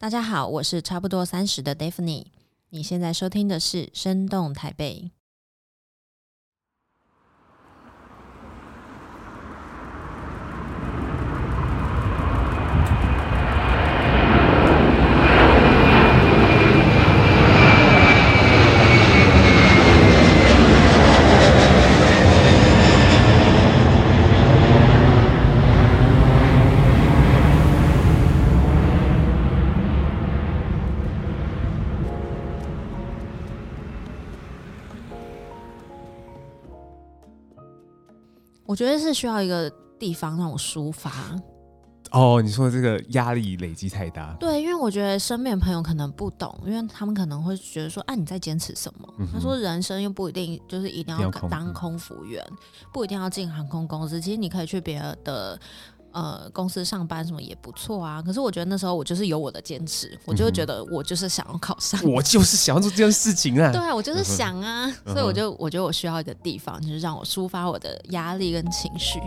大家好，我是差不多三十的 Daphne。你现在收听的是《生动台北》。我觉得是需要一个地方让我抒发。哦，你说这个压力累积太大。对，因为我觉得身边朋友可能不懂，因为他们可能会觉得说：“啊，你在坚持什么？”嗯、他说：“人生又不一定就是一定要当空服员，不一定要进航空公司，其实你可以去别的。”呃，公司上班什么也不错啊。可是我觉得那时候我就是有我的坚持，我就会觉得我就是想要考上，我就是想要做这件事情啊。对啊，我就是想啊，嗯、所以我就我觉得我需要一个地方，就是让我抒发我的压力跟情绪。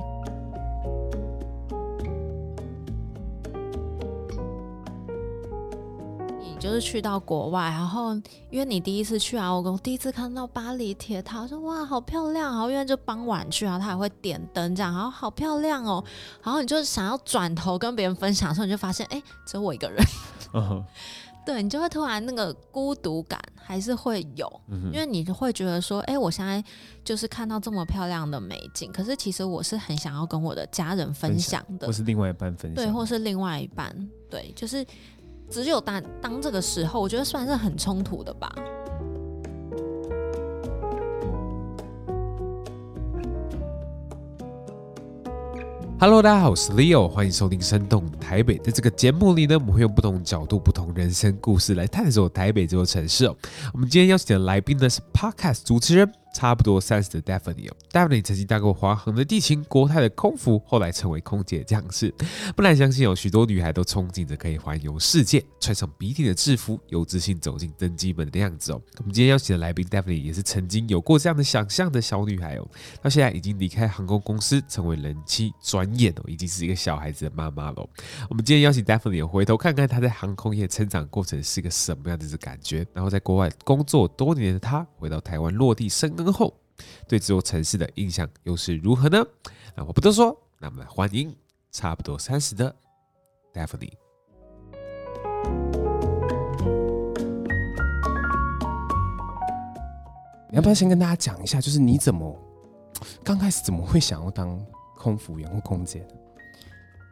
就是去到国外，然后因为你第一次去啊，我第一次看到巴黎铁塔，我说哇，好漂亮！然后因为就傍晚去啊，它还会点灯这样，然后好漂亮哦。然后你就想要转头跟别人分享的时候，你就发现哎，只有我一个人。Uh. 对，你就会突然那个孤独感还是会有，uh. 因为你会觉得说，哎，我现在就是看到这么漂亮的美景，可是其实我是很想要跟我的家人分享的，或是另外一半分享，对，或是另外一半，对，就是。只有当当这个时候，我觉得算是很冲突的吧。Hello，大家好，我是 Leo，欢迎收听《生动台北》。在这个节目里呢，我们会用不同角度、不同人生故事来探索台北这座城市哦。我们今天邀请的来宾呢是 Podcast 主持人。差不多三十的 Daphne 哦，Daphne 曾经搭过华航的地勤、国泰的空服，后来成为空姐将士。不难相信，有许多女孩都憧憬着可以环游世界，穿上笔挺的制服，有自信走进登机门的样子哦。我们今天邀请的来宾 Daphne 也是曾经有过这样的想象的小女孩哦，到现在已经离开航空公司，成为人妻，转眼哦已经是一个小孩子的妈妈了。我们今天邀请 Daphne 回头看看她在航空业成长过程是一个什么样子的感觉，然后在国外工作多年的她回到台湾落地生根。之后，对这座城市的印象又是如何呢？那我不多说，那么来欢迎差不多三十的 Daphne。你要不要先跟大家讲一下，就是你怎么刚开始怎么会想要当空服员或空姐的？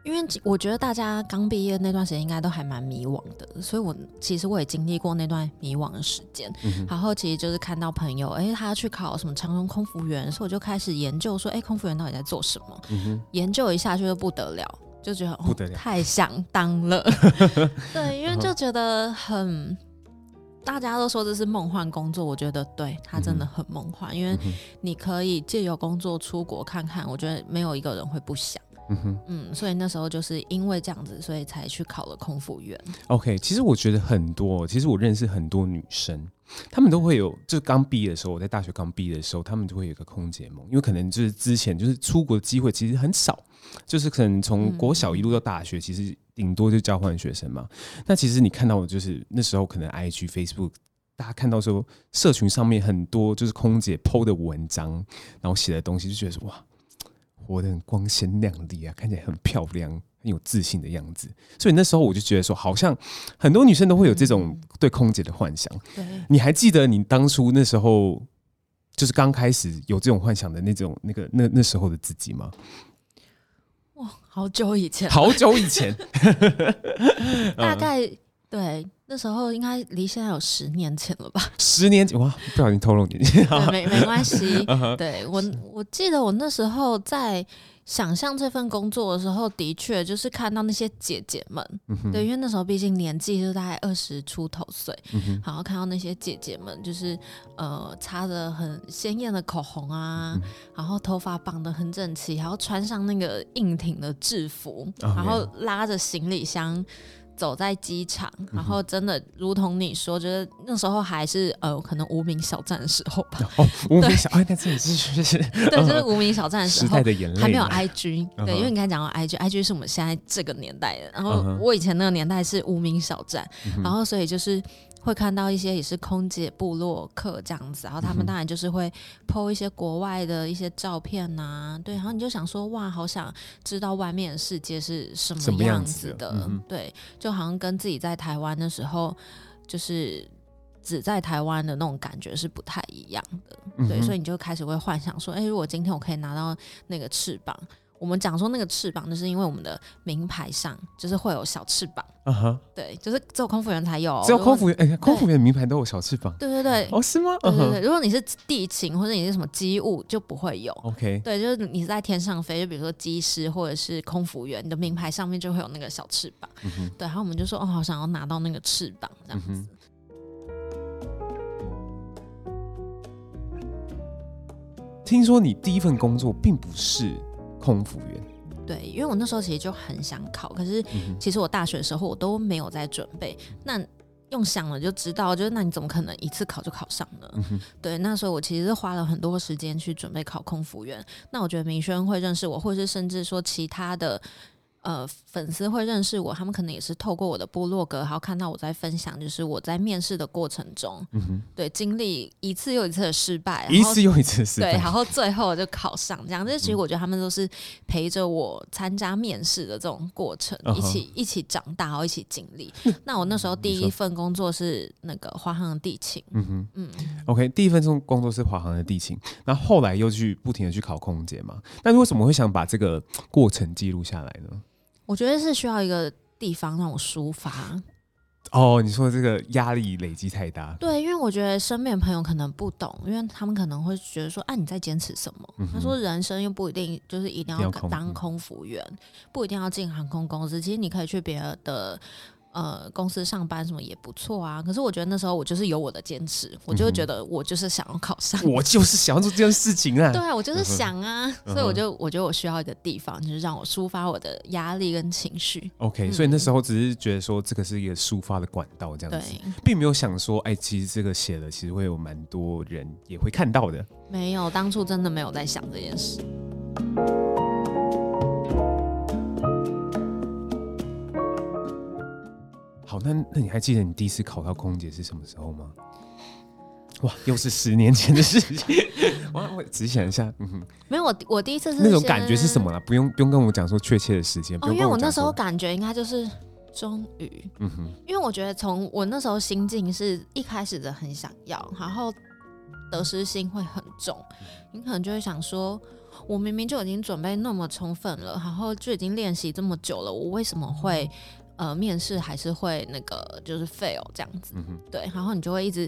因为我觉得大家刚毕业那段时间应该都还蛮迷惘的，所以我其实我也经历过那段迷惘的时间。嗯、然后其实就是看到朋友，哎，他要去考什么长荣空服员，所以我就开始研究说，哎，空服员到底在做什么？嗯、研究一下就不得了，就觉得不得了，哦，太想当了。对，因为就觉得很，大家都说这是梦幻工作，我觉得对他真的很梦幻，嗯、因为你可以借由工作出国看看，我觉得没有一个人会不想。嗯哼，嗯，所以那时候就是因为这样子，所以才去考了空服员。OK，其实我觉得很多，其实我认识很多女生，她们都会有，就是刚毕业的时候，我在大学刚毕业的时候，她们就会有一个空姐梦，因为可能就是之前就是出国的机会其实很少，就是可能从国小一路到大学，嗯、其实顶多就交换学生嘛。那其实你看到的就是那时候可能 IG、Facebook，大家看到说社群上面很多就是空姐 PO 的文章，然后写的东西，就觉得说哇。活得很光鲜亮丽啊，看起来很漂亮，很有自信的样子。所以那时候我就觉得说，好像很多女生都会有这种对空姐的幻想。对，你还记得你当初那时候就是刚开始有这种幻想的那种那个那那时候的自己吗？哇，好久以前，好久以前，大概对。那时候应该离现在有十年前了吧？十年前哇，不小心透露年纪，没没关系。Uh. 对我，我记得我那时候在想象这份工作的时候，的确就是看到那些姐姐们，嗯、对，因为那时候毕竟年纪就大概二十出头岁，嗯、然后看到那些姐姐们，就是呃，擦着很鲜艳的口红啊，嗯、然后头发绑得很整齐，然后穿上那个硬挺的制服，嗯、然后拉着行李箱。走在机场，然后真的如同你说，觉得那时候还是呃可能无名小站的时候吧。哦，无名小哎，那是是，对，就是无名小站的时候，时代的眼泪，还没有 IG。对，因为你刚才讲到 IG，IG 是我们现在这个年代的。然后我以前那个年代是无名小站，然后所以就是。会看到一些也是空姐部落客这样子，然后他们当然就是会 po 一些国外的一些照片呐、啊，对，然后你就想说哇，好想知道外面的世界是什么样子的，子嗯、对，就好像跟自己在台湾的时候，就是只在台湾的那种感觉是不太一样的，对，嗯、所以你就开始会幻想说，哎，如果今天我可以拿到那个翅膀。我们讲说那个翅膀，就是因为我们的名牌上就是会有小翅膀。嗯哼、uh，huh. 对，就是只有空服员才有，只有空服员，哎果，空服员名牌都有小翅膀。对对对，哦，是吗？对对对，如果你是地勤或者你是什么机务，就不会有。OK，对，就是你是在天上飞，就比如说机师或者是空服员，你的名牌上面就会有那个小翅膀。对，然后我们就说，哦，好想要拿到那个翅膀这样子。嗯、听说你第一份工作并不是。空服员，对，因为我那时候其实就很想考，可是其实我大学的时候我都没有在准备。那用想了就知道，就是那你怎么可能一次考就考上呢？嗯、对，那时候我其实是花了很多时间去准备考空服员。那我觉得明轩会认识我，或是甚至说其他的。呃，粉丝会认识我，他们可能也是透过我的部落格，然后看到我在分享，就是我在面试的过程中，嗯、哼对，经历一次又一次的失败，一次又一次的失败，对，然后最后就考上，这样，这其实我觉得他们都是陪着我参加面试的这种过程，嗯、一起一起长大，然后一起经历。嗯、那我那时候第一份工作是那个华航的地勤，嗯哼，嗯，OK，第一份工作是华航的地勤，那后，后来又去不停的去考空姐嘛，那为什么会想把这个过程记录下来呢？我觉得是需要一个地方让我抒发。哦，你说这个压力累积太大。对，因为我觉得身边朋友可能不懂，因为他们可能会觉得说：“啊，你在坚持什么？”嗯、他说：“人生又不一定就是一定要当空服员，不一定要进航空公司，其实你可以去别的。”呃，公司上班什么也不错啊。可是我觉得那时候我就是有我的坚持，我就会觉得我就是想要考上，嗯，我就是想要做这件事情啊。对啊，我就是想啊，嗯、所以我就我觉得我需要一个地方，就是让我抒发我的压力跟情绪。OK，、嗯、所以那时候只是觉得说这个是一个抒发的管道，这样子，并没有想说，哎，其实这个写了，其实会有蛮多人也会看到的。没有，当初真的没有在想这件事。好，那那你还记得你第一次考到空姐是什么时候吗？哇，又是十年前的事情。我我仔细想一下，嗯哼，没有，我我第一次是那种感觉是什么了？不用不用跟我讲说确切的时间，哦，因为我那时候感觉应该就是终于，嗯哼，因为我觉得从我那时候心境是一开始的很想要，然后得失心会很重，你可能就会想说，我明明就已经准备那么充分了，然后就已经练习这么久了，我为什么会？呃，面试还是会那个就是 fail 这样子，嗯、对，然后你就会一直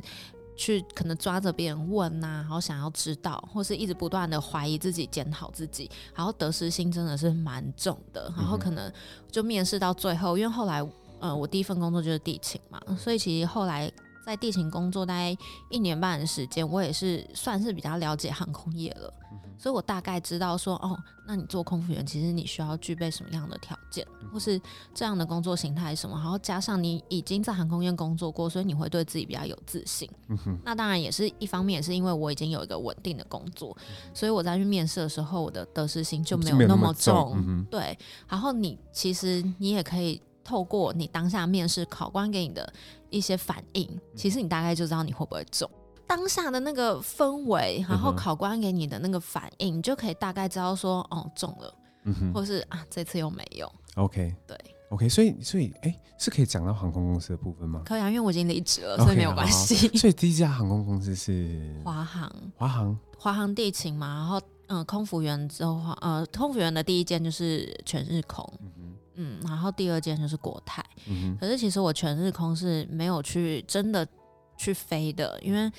去可能抓着别人问呐、啊，然后想要知道，或是一直不断的怀疑自己、检讨自己，然后得失心真的是蛮重的，然后可能就面试到最后，因为后来呃，我第一份工作就是地勤嘛，所以其实后来在地勤工作大概一年半的时间，我也是算是比较了解航空业了。所以我大概知道说，哦，那你做空服员，其实你需要具备什么样的条件，或是这样的工作形态什么，然后加上你已经在航空业工作过，所以你会对自己比较有自信。那当然也是一方面，也是因为我已经有一个稳定的工作，所以我在去面试的时候，我的得失心就没有那么重。对，然后你其实你也可以透过你当下面试考官给你的一些反应，其实你大概就知道你会不会中。当下的那个氛围，然后考官给你的那个反应，嗯、你就可以大概知道说，哦，中了，嗯哼，或是啊，这次又没有。OK，对，OK，所以，所以，哎、欸，是可以讲到航空公司的部分吗？可以啊，因为我已经离职了，所以没有关系。Okay, 所以第一家航空公司是华航，华航，华航地勤嘛。然后，嗯、呃，空服员之后，呃，空服员的第一间就是全日空，嗯然后第二间就是国泰。嗯哼，可是其实我全日空是没有去真的。去飞的，因为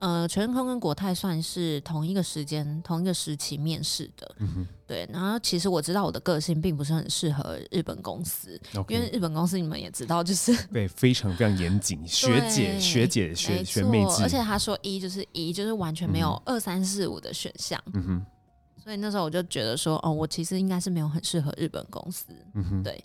呃，全日空跟国泰算是同一个时间、同一个时期面试的，嗯、对。然后其实我知道我的个性并不是很适合日本公司，Okay. 因为日本公司你们也知道，就是 对非常非常严谨，学姐学姐学学妹制，而且他说一就是一，就是完全没有二三四五的选项。嗯哼，所以那时候我就觉得说，哦，我其实应该是没有很适合日本公司。嗯哼，对。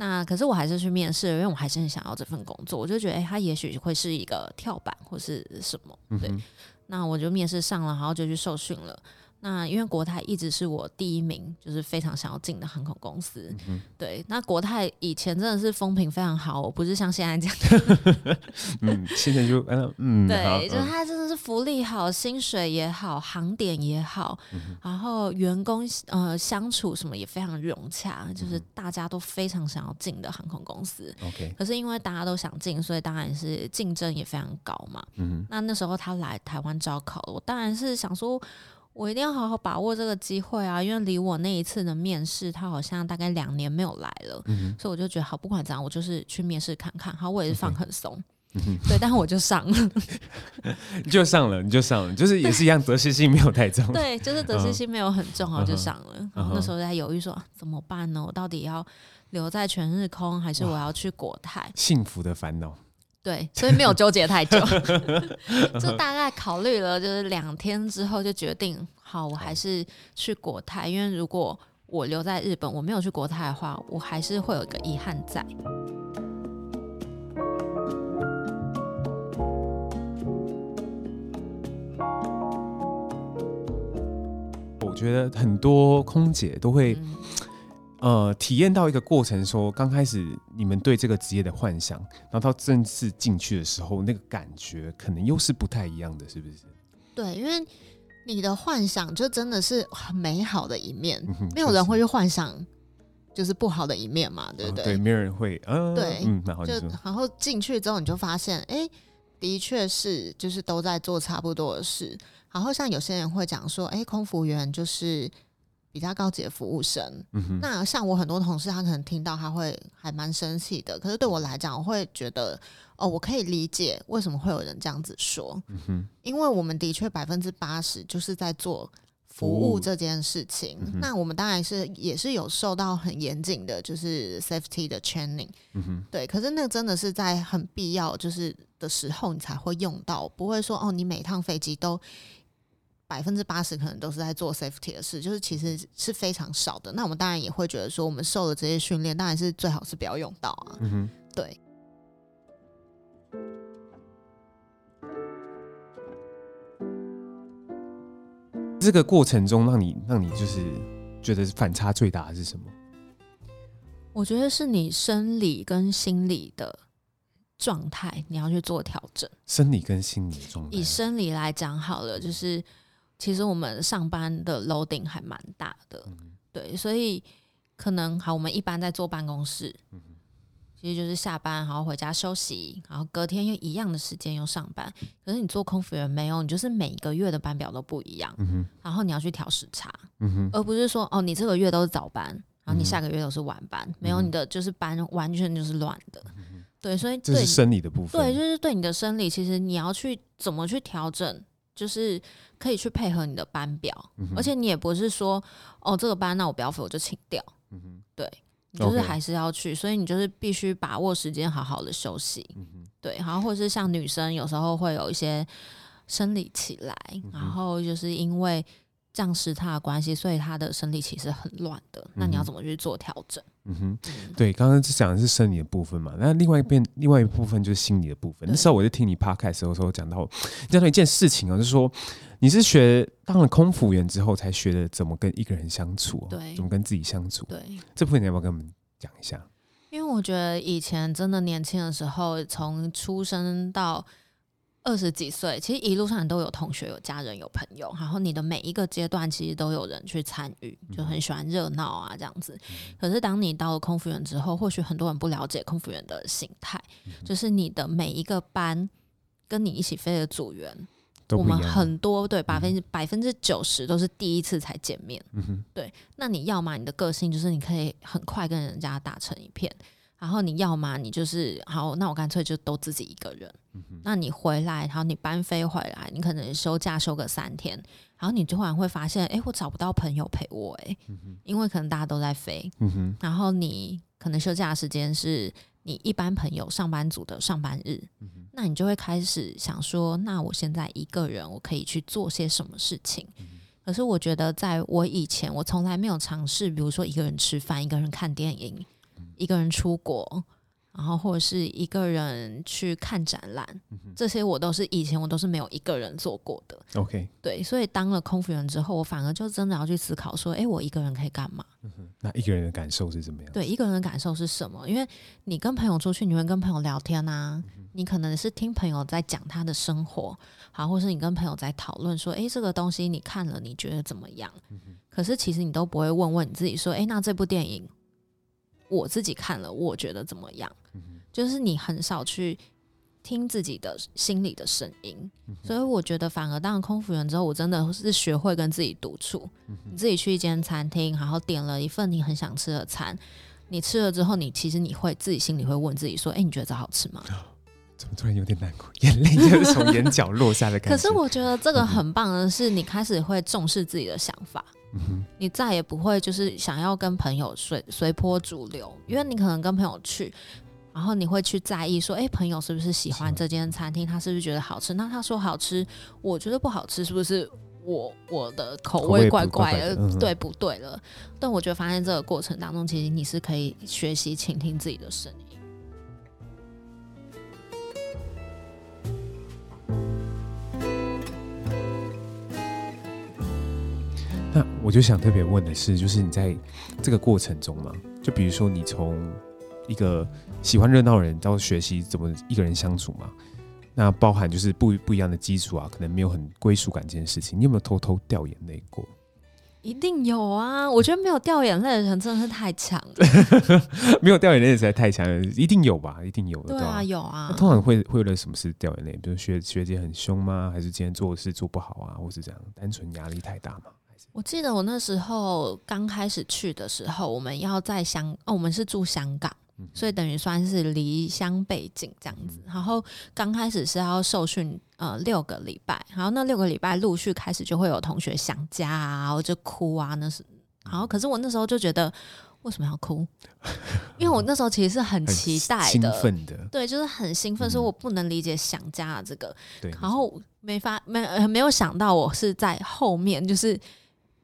那可是我还是去面试，因为我还是很想要这份工作。我就觉得，哎、欸，他也许会是一个跳板或是什么，对。嗯、那我就面试上了，然后就去受训了。那因为国泰一直是我第一名，就是非常想要进的航空公司。嗯、对，那国泰以前真的是风评非常好，我不是像现在这样。嗯，现在就嗯嗯，对，就是它真的是福利好，薪水也好，航点也好，嗯、然后员工呃相处什么也非常融洽，就是大家都非常想要进的航空公司。OK，可是因为大家都想进，所以当然是竞争也非常高嘛。嗯，那那时候他来台湾招考，我当然是想说。我一定要好好把握这个机会啊！因为离我那一次的面试，他好像大概两年没有来了，嗯、所以我就觉得好，不管怎样，我就是去面试看看。好，我也是放很松，嗯、哼对，但是我就上了，你就上了，你就上了，就是也是一样，得失心没有太重，对，就是得失心没有很重，我就上了。嗯、然后那时候在犹豫说怎么办呢？我到底要留在全日空，还是我要去国泰？幸福的烦恼。对，所以没有纠结太久，就大概考虑了，就是两天之后就决定，好，我还是去国泰，因为如果我留在日本，我没有去国泰的话，我还是会有一个遗憾在。我觉得很多空姐都会、嗯。呃，体验到一个过程说，说刚开始你们对这个职业的幻想，然后到正式进去的时候，那个感觉可能又是不太一样的，是不是？对，因为你的幻想就真的是很美好的一面，嗯、没有人会去幻想就是不好的一面嘛，对不对？哦、对，没有人会。嗯，然后就然后进去之后，你就发现，哎，的确是，就是都在做差不多的事。然后像有些人会讲说，哎，空服员就是。比较高级的服务生，那像我很多同事，他可能听到他会还蛮生气的。可是对我来讲，我会觉得哦，我可以理解为什么会有人这样子说，因为我们的确百分之八十就是在做服务这件事情。嗯、那我们当然是也是有受到很严谨的，就是 safety 的 training，对。可是那真的是在很必要就是的时候你才会用到，不会说哦，你每趟飞机都。百分之八十可能都是在做 safety 的事，就是其实是非常少的。那我们当然也会觉得说，我们受的这些训练，当然是最好是不要用到啊。嗯哼，对。这个过程中，让你让你就是觉得反差最大的是什么？我觉得是你生理跟心理的状态，你要去做调整。生理跟心理的状态，以生理来讲好了，就是。其实我们上班的 loading 还蛮大的，嗯、对，所以可能好，我们一般在坐办公室，嗯、其实就是下班，然后回家休息，然后隔天又一样的时间又上班。可是你做空服员没有，你就是每个月的班表都不一样，嗯、然后你要去调时差，嗯、而不是说哦，你这个月都是早班，然后你下个月都是晚班，嗯、没有你的就是班完全就是乱的，嗯、对，所以对这是生理的部分，对，就是对你的生理，其实你要去怎么去调整。就是可以去配合你的班表，嗯、而且你也不是说哦，这个班那我不要飞我就请掉，嗯、哼。对，你就是还是要去.所以你就是必须把握时间，好好的休息，嗯、对，然后或者是像女生有时候会有一些生理起来，嗯、然后就是因为。降时差的关系，所以他的生理期是很乱的。那你要怎么去做调整？嗯哼，对，刚刚讲的是生理的部分嘛。那另外一边，另外一部分就是心理的部分。那时候我就听你 podcast 的时候讲到讲到一件事情啊，就是说你是学当了空服员之后才学的怎么跟一个人相处，对，怎么跟自己相处。对，这部分你要不要跟我们讲一下？因为我觉得以前真的年轻的时候，从出生到二十几岁，其实一路上都有同学、有家人、有朋友，然后你的每一个阶段其实都有人去参与，就很喜欢热闹啊这样子。可是当你到了空服员之后，或许很多人不了解空服员的形态，就是你的每一个班跟你一起飞的组员，我们很多对百分之百分之九十都是第一次才见面。对，那你要嘛，你的个性就是你可以很快跟人家打成一片。然后你要嘛，你就是好，那我干脆就都自己一个人。那你回来，然后你班飞回来，你可能休假休个三天，然后你突然会发现，哎，我找不到朋友陪我，哎、嗯，因为可能大家都在飞。然后你可能休假的时间是你一般朋友上班族的上班日，嗯、那你就会开始想说，那我现在一个人，我可以去做些什么事情？嗯、可是我觉得，在我以前，我从来没有尝试，比如说一个人吃饭，一个人看电影。一个人出国。然后或者是一个人去看展览，嗯、这些我都是以前我都是没有一个人做过的。OK，对，所以当了空服员之后，我反而就真的要去思考说，哎，我一个人可以干嘛？嗯、那一个人的感受是怎么样？对，一个人的感受是什么？因为你跟朋友出去，你会跟朋友聊天啊，嗯、你可能是听朋友在讲他的生活，好，或是你跟朋友在讨论说，哎，这个东西你看了，你觉得怎么样？嗯、可是其实你都不会问问你自己说，哎，那这部电影我自己看了，我觉得怎么样？就是你很少去听自己的心里的声音，嗯、所以我觉得反而当了空服员之后，我真的是学会跟自己独处。嗯、你自己去一间餐厅，然后点了一份你很想吃的餐，你吃了之后，你其实你会自己心里会问自己说：“哎、欸，你觉得这好吃吗？” 怎么突然有点难过，眼泪就是从眼角落下的感觉。可是我觉得这个很棒的是，你开始会重视自己的想法，嗯、你再也不会就是想要跟朋友随随波逐流，因为你可能跟朋友去。然后你会去在意说，哎，朋友是不是喜欢这间餐厅？他是不是觉得好吃？那他说好吃，我觉得不好吃，是不是我我的口味怪怪的？怪怪的对不对了？嗯、但我觉得发现这个过程当中，其实你是可以学习倾听自己的声音。那我就想特别问的是，就是你在这个过程中嘛，就比如说你从一个喜欢热闹的人，到学习怎么一个人相处嘛？那包含就是不不一样的基础啊，可能没有很归属感这件事情，你有没有偷偷掉眼泪过？一定有啊！我觉得没有掉眼泪的人真的是太强了，没有掉眼泪的实在太强了，一定有吧？一定有的。对啊，有啊。通常会会为了什么事掉眼泪？比如学学姐很凶吗？还是今天做的事做不好啊？或是这样单纯压力太大吗？我记得我那时候刚开始去的时候，我们要在香哦，我们是住香港。所以等于算是离乡背井这样子，然后刚开始是要受训呃六个礼拜，然后那六个礼拜陆续开始就会有同学想家啊，然后就哭啊，那是，然后可是我那时候就觉得为什么要哭？因为我那时候其实是很期待的，兴奋的，对，就是很兴奋，所以我不能理解想家的这个，对，然后没发没没有想到我是在后面就是。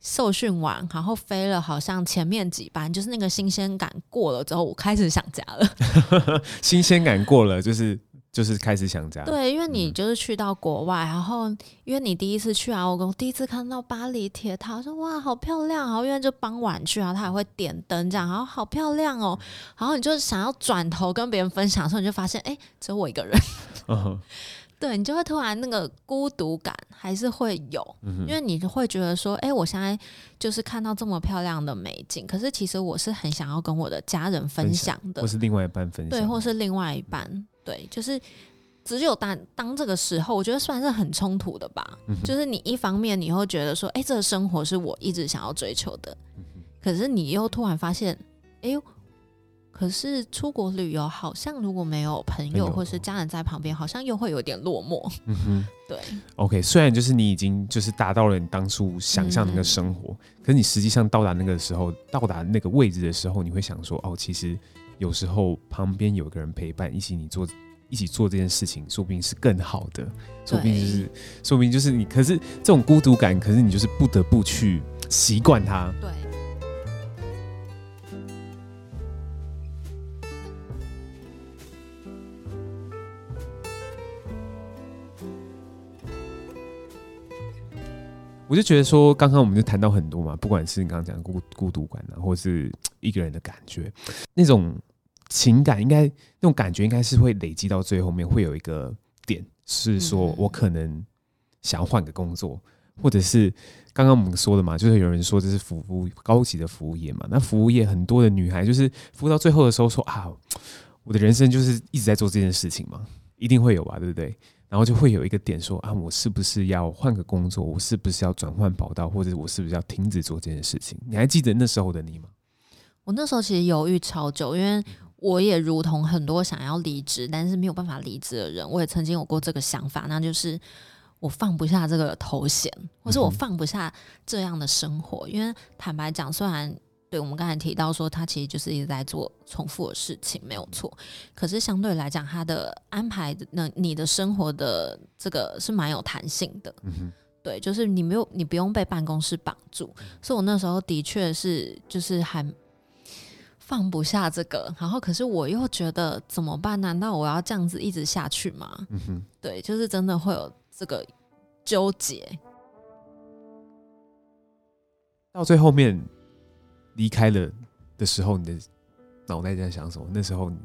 受训完，然后飞了，好像前面几班，就是那个新鲜感过了之后，我开始想家了。新鲜感过了，就是就是开始想家。对，因为你就是去到国外，然后因为你第一次去啊，我第一次看到巴黎铁塔，我说哇，好漂亮，然后因为就傍晚去啊，它还会点灯这样，然后好漂亮哦，然后你就想要转头跟别人分享的时候，你就发现哎，只有我一个人。Uh. 对，你就会突然那个孤独感还是会有，嗯、因为你会觉得说，哎，我现在就是看到这么漂亮的美景，可是其实我是很想要跟我的家人分享的，或是另外一半分享，对，或是另外一半，嗯、对，就是只有当当这个时候，我觉得算是很冲突的吧，嗯、就是你一方面你会觉得说，哎，这个生活是我一直想要追求的，嗯、可是你又突然发现，哎呦。可是出国旅游好像如果没有朋友或是家人在旁边，好像又会有点落寞。嗯哼，对。OK，虽然就是你已经就是达到了你当初想象的那个生活，嗯、可是你实际上到达那个时候，到达那个位置的时候，你会想说，哦，其实有时候旁边有个人陪伴，一起你做一起做这件事情，说不定是更好的。说不定就是，说不定就是你。可是这种孤独感，可是你就是不得不去习惯它。对。我就觉得说，刚刚我们就谈到很多嘛，不管是你刚刚讲的孤孤独感啊，或是一个人的感觉，那种情感应该那种感觉应该是会累积到最后面，会有一个点是说我可能想要换个工作，或者是刚刚我们说的嘛，就是有人说这是服务高级的服务业嘛，那服务业很多的女孩就是服务到最后的时候说啊，我的人生就是一直在做这件事情嘛，一定会有吧，对不对？然后就会有一个点说啊，我是不是要换个工作？我是不是要转换跑道？或者我是不是要停止做这件事情？你还记得那时候的你吗？我那时候其实犹豫超久，因为我也如同很多想要离职但是没有办法离职的人，我也曾经有过这个想法，那就是我放不下这个头衔，或是我放不下这样的生活。嗯、因为坦白讲，虽然对我们刚才提到说，他其实就是一直在做重复的事情，没有错。可是相对来讲，他的安排，那你的生活的这个是蛮有弹性的。嗯哼，对，就是你没有，你不用被办公室绑住。所以我那时候的确是，就是还放不下这个，然后可是我又觉得怎么办？难道我要这样子一直下去吗？嗯哼，对，就是真的会有这个纠结。到最后面离开了的时候，你的脑袋在想什么？那时候你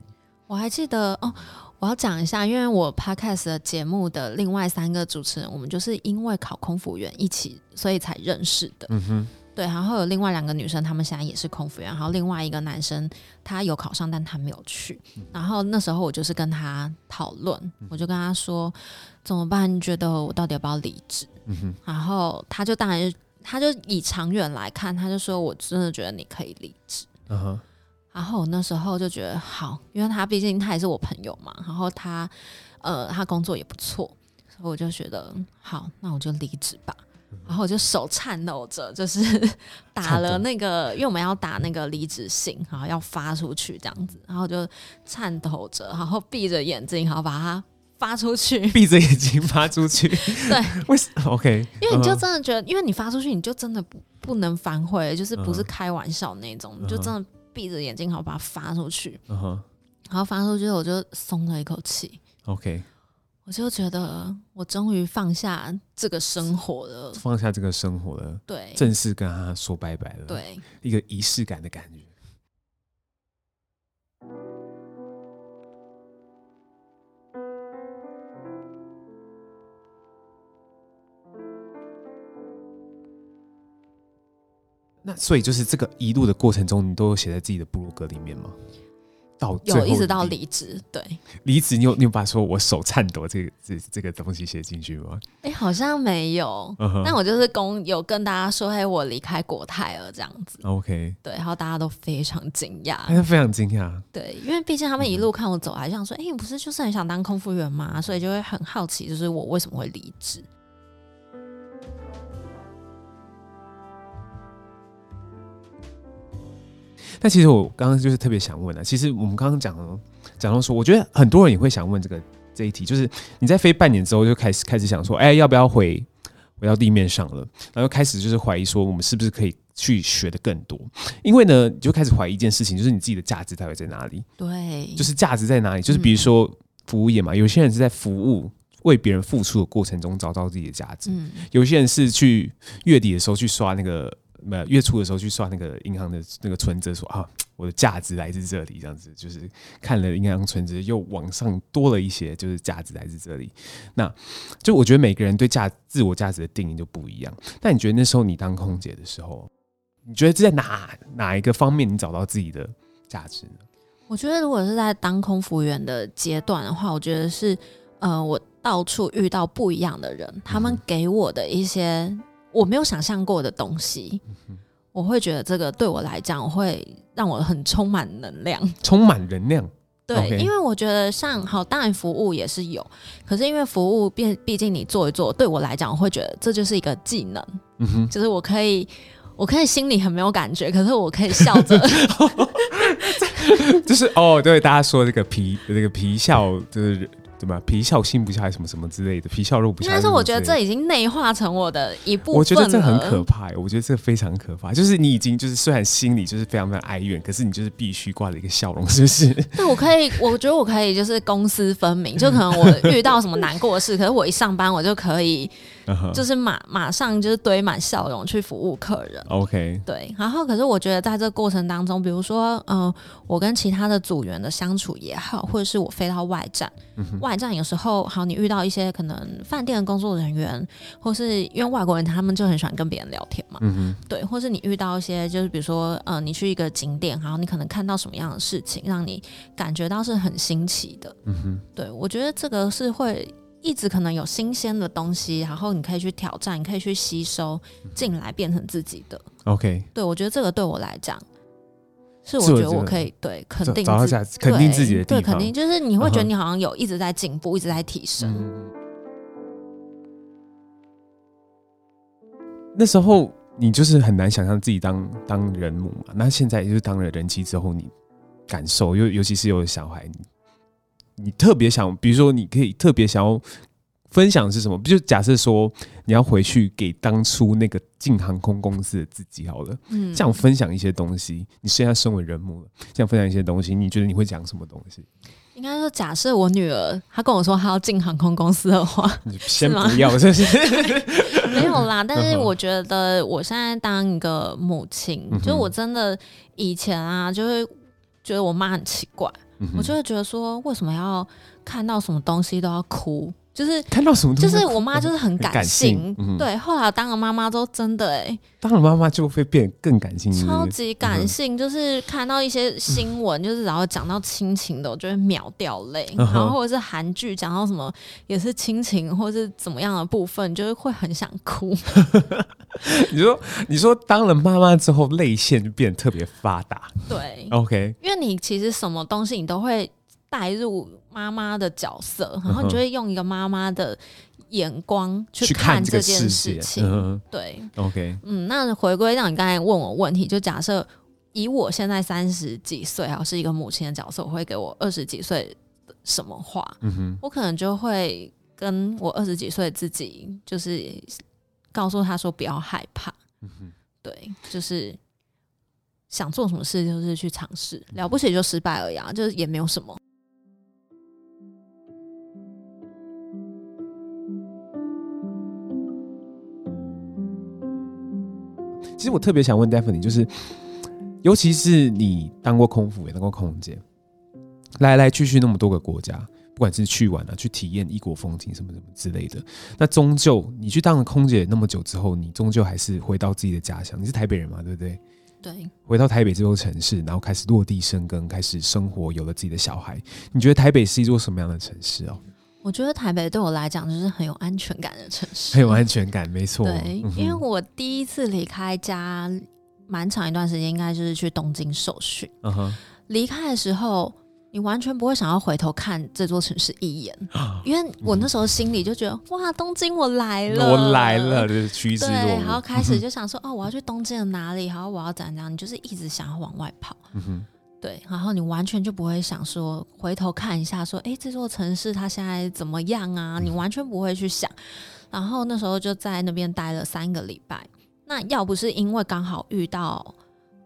我还记得哦，我要讲一下，因为我 Podcast 的节目的另外三个主持人，我们就是因为考空服员一起，所以才认识的。嗯哼。对，然后有另外两个女生，她们现在也是空服员。然后另外一个男生，他有考上，但他没有去。然后那时候我就是跟他讨论，我就跟他说怎么办？你觉得我到底要不要离职？嗯哼。然后他就当然，他就以长远来看，他就说我真的觉得你可以离职。嗯哼。然后我那时候就觉得好，因为他毕竟他也是我朋友嘛。然后他呃，他工作也不错，所以我就觉得好，那我就离职吧。然后我就手颤抖着，就是打了那个，因为我们要打那个离职信，然后要发出去这样子，然后就颤抖着，然后闭着眼睛，然后把它发出去。闭着眼睛发出去，对，为什么？OK，因为你就真的觉得，因为你发出去，你就真的不不能反悔，就是不是开玩笑那种，你就真的闭着眼睛，好把它发出去。然后发出去，我就松了一口气。OK。我就觉得我终于放下这个生活了，放下这个生活了，对，正式跟他说拜拜了，对，一个仪式感的感觉。那所以就是这个一路的过程中，你都有写在自己的部落格里面吗？到有一直到离职，对，离职你有你有把说我手颤抖这个这这个东西写进去吗？哎、欸，好像没有。那、uh. 我就是公有跟大家说，嘿，我离开国泰了这样子。OK，对，然后大家都非常惊讶，哎，非常惊讶。对，因为毕竟他们一路看我走来，想说，哎、嗯欸，你不是就是很想当空服员吗？所以就会很好奇，就是我为什么会离职。但其实我刚刚就是特别想问啊，其实我们刚刚讲了，讲到说，我觉得很多人也会想问这个这一题，就是你在飞半年之后就开始开始想说，哎，要不要回回到地面上了？然后开始就是怀疑说，我们是不是可以去学的更多？因为呢，你就开始怀疑一件事情，就是你自己的价值到底在哪里？对，就是价值在哪里？就是比如说服务业嘛，有些人是在服务为别人付出的过程中找到自己的价值，嗯，有些人是去月底的时候去刷那个。没有月初的时候去刷那个银行的那个存折，说啊，我的价值来自这里，这样子就是看了银行存折又往上多了一些，就是价值来自这里。那就我觉得每个人对价自我价值的定义就不一样。但你觉得那时候你当空姐的时候，你觉得是在哪哪一个方面你找到自己的价值呢？我觉得如果是在当空服员的阶段的话，我觉得是呃，我到处遇到不一样的人，他们给我的一些。我没有想象过的东西，我会觉得这个对我来讲会让我很充满能量，充满能量。对，Okay. 因为我觉得像好，当然服务也是有，可是因为服务毕毕竟你做一做，对我来讲，我会觉得这就是一个技能，嗯哼，就是我可以，我可以心里很没有感觉，可是我可以笑着，就是哦，对，大家说这个皮，这个皮笑就是。对吧？皮笑心不笑，还是什么什么之类的？皮笑肉不笑。但是我觉得这已经内化成我的一部分。我觉得这很可怕，我觉得这非常可怕。就是你已经就是虽然心里就是非常非常哀怨，可是你就是必须挂着一个笑容，是不是？那，我可以，我觉得我可以，就是公私分明。就可能我遇到什么难过的事，可是我一上班我就可以。就是马马上就是堆满笑容去服务客人。OK，对。然后，可是我觉得在这个过程当中，比如说，嗯、呃，我跟其他的组员的相处也好，或者是我飞到外站，嗯、外站有时候好，你遇到一些可能饭店的工作人员，或是因为外国人他们就很喜欢跟别人聊天嘛，嗯哼，对。或是你遇到一些就是比如说，呃，你去一个景点，然后你可能看到什么样的事情，让你感觉到是很新奇的，嗯哼，对。我觉得这个是会。一直可能有新鲜的东西，然后你可以去挑战，你可以去吸收进来，变成自己的。OK，对，我觉得这个对我来讲，是我觉得我可以对肯定找到价值，肯定自己的地，对，肯定就是你会觉得你好像有一直在进步，uh huh. 一直在提升。嗯。那时候你就是很难想象自己当当人母嘛，那现在就是当了人妻之后，你感受，尤尤其是有小孩。你特别想，比如说，你可以特别想要分享是什么？就假设说你要回去给当初那个进航空公司的自己好了，嗯，这样分享一些东西。你现在身为人母了，这样分享一些东西，你觉得你会讲什么东西？应该说，假设我女儿她跟我说她要进航空公司的话，你先不要，是吗？是 没有啦。但是我觉得我现在当一个母亲，嗯、就我真的以前啊，就会觉得我妈很奇怪，我就会觉得说，为什么要看到什么东西都要哭？就是看到什么，就是我妈就是很感性，对。后来当了妈妈之后，真的哎、欸，当了妈妈就会变更感性，超级感性。就是看到一些新闻，就是然后讲到亲情的，我就会秒掉泪。然后或者是韩剧讲到什么也是亲情或是怎么样的部分，就是会很想哭。你说，你说当了妈妈之后，泪腺就变得特别发达。对，OK，因为你其实什么东西你都会。带入妈妈的角色，然后你就会用一个妈妈的眼光去看这件事情。嗯、对，OK，嗯，那回归到你刚才问我问题，就假设以我现在三十几岁啊，是一个母亲的角色，我会给我二十几岁什么话？嗯哼，我可能就会跟我二十几岁自己，就是告诉他说不要害怕。嗯哼，对，就是想做什么事就是去尝试，了不起就失败而已啊，就是也没有什么。其实我特别想问 Daphne，就是，尤其是你当过空服，也当过空姐，来来去去那么多个国家，不管是去玩啊，去体验异国风情什么什么之类的，那终究你去当了空姐那么久之后，你终究还是回到自己的家乡。你是台北人嘛，对不对？对。回到台北这座城市，然后开始落地生根，开始生活，有了自己的小孩。你觉得台北是一座什么样的城市哦？我觉得台北对我来讲就是很有安全感的城市，很有安全感，没错。对，因为我第一次离开家蛮长一段时间，应该就是去东京受训。嗯哼，离开的时候，你完全不会想要回头看这座城市一眼，因为我那时候心里就觉得，哇，东京我来了，我来了，就是趋之若鹜。然后开始就想说，哦，我要去东京的哪里？然后我要怎样？你就是一直想要往外跑。嗯哼。对，然后你完全就不会想说回头看一下，说，哎，这座城市它现在怎么样啊？你完全不会去想。然后那时候就在那边待了三个礼拜。那要不是因为刚好遇到，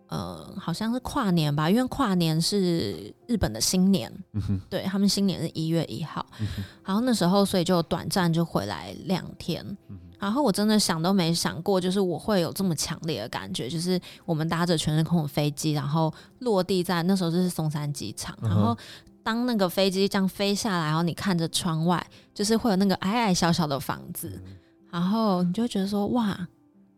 呃，好像是跨年吧，因为跨年是日本的新年，嗯、对，他们新年是一月一号。嗯、然后那时候，所以就短暂就回来两天。嗯然后我真的想都没想过，就是我会有这么强烈的感觉，就是我们搭着全日空的飞机，然后落地在那时候就是松山机场，然后当那个飞机这样飞下来，然后你看着窗外，就是会有那个矮矮小小的房子，然后你就觉得说哇，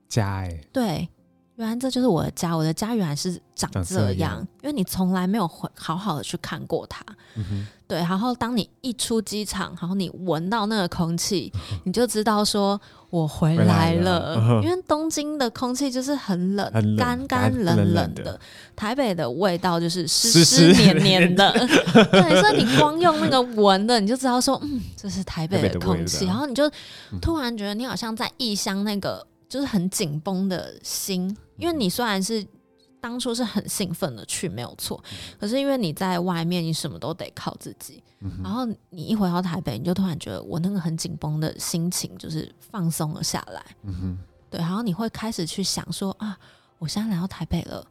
家哎、欸，对。原来这就是我的家，我的家原来是长这样，因为你从来没有回好好的去看过它，嗯、对。然后当你一出机场，然后你闻到那个空气，你就知道说我回来了。来了嗯、因为东京的空气就是很冷，很冷干干冷冷的，冷冷的台北的味道就是湿湿黏黏的。对，所以你光用那个闻的，你就知道说，嗯，这是台北的空气。然后你就突然觉得你好像在异乡那个。就是很紧绷的心，因为你虽然是当初是很兴奋的去，没有错，可是因为你在外面，你什么都得靠自己。然后你一回到台北，你就突然觉得我那个很紧绷的心情就是放松了下来。嗯哼，对，然后你会开始去想说啊，我现在来到台北了，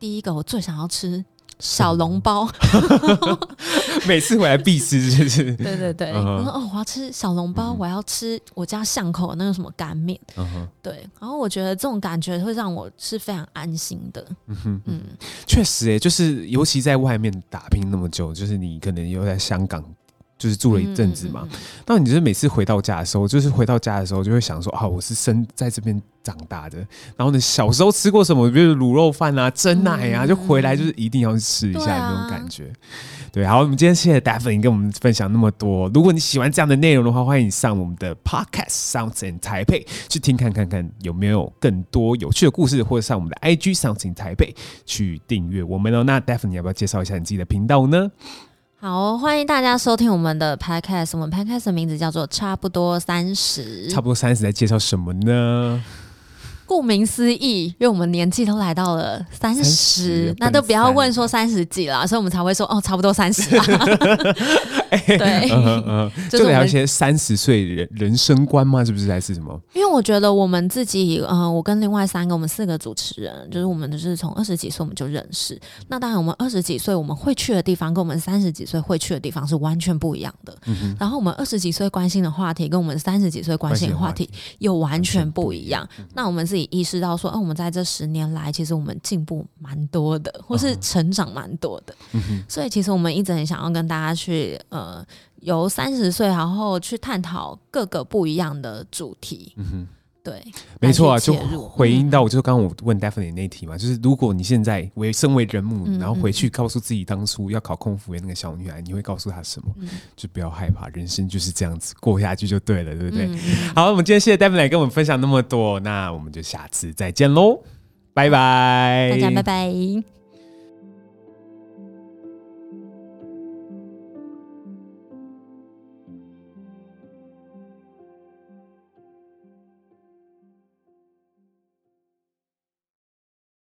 第一个我最想要吃。小笼包，每次回来必吃，就是 对对对。我说哦，我要吃小笼包，我要吃我家巷口那个什么干面。对，然后我觉得这种感觉会让我是非常安心的。嗯哼，嗯，确实哎，就是尤其在外面打拼那么久，就是你可能又在香港。就是住了一阵子嘛，那、嗯嗯、你就是每次回到家的时候，就是回到家的时候就会想说啊，我是生在这边长大的，然后呢，小时候吃过什么，比如卤肉饭啊、蒸奶啊，嗯、就回来就是一定要去吃一下那种感觉。对，啊、好，我们今天谢谢 Daphne 跟我们分享那么多。如果你喜欢这样的内容的话，欢迎上我们的 Podcast Sounds in Taipei 去听看看看有没有更多有趣的故事，或者上我们的 IG Sounds in Taipei 去订阅我们哦。那 d a p h n 你要不要介绍一下你自己的频道呢？好，欢迎大家收听我们的 Podcast。我们 Podcast 的名字叫做“差不多三十”。差不多三十，在介绍什么呢？顾名思义，因为我们年纪都来到了三十，那都不要问说三十几了，所以我们才会说哦，差不多三十了。对，嗯嗯，就聊一些三十岁人人生观吗？是不是还是什么？因为我觉得我们自己，嗯、呃，我跟另外三个，我们四个主持人，就是我们就是从二十几岁我们就认识。那当然，我们二十几岁我们会去的地方，跟我们三十几岁会去的地方是完全不一样的。嗯、然后我们二十几岁关心的话题，跟我们三十几岁关心的话题又完全不一样。那我们自己意识到说，哎、呃，我们在这十年来，其实我们进步蛮多的，或是成长蛮多的。嗯、所以，其实我们一直很想要跟大家去，呃，由三十岁，然后去探讨各个不一样的主题。对，没错啊，就回应到，就是刚刚我问 Daphne 那题嘛，嗯、就是如果你现在为身为人母，嗯、然后回去告诉自己当初要考空服员那个小女孩，你会告诉她什么？嗯、就不要害怕，人生就是这样子过下去就对了，对不对？嗯、好，我们今天谢谢 Daphne 跟我们分享那么多，那我们就下次再见喽，拜拜，大家拜拜。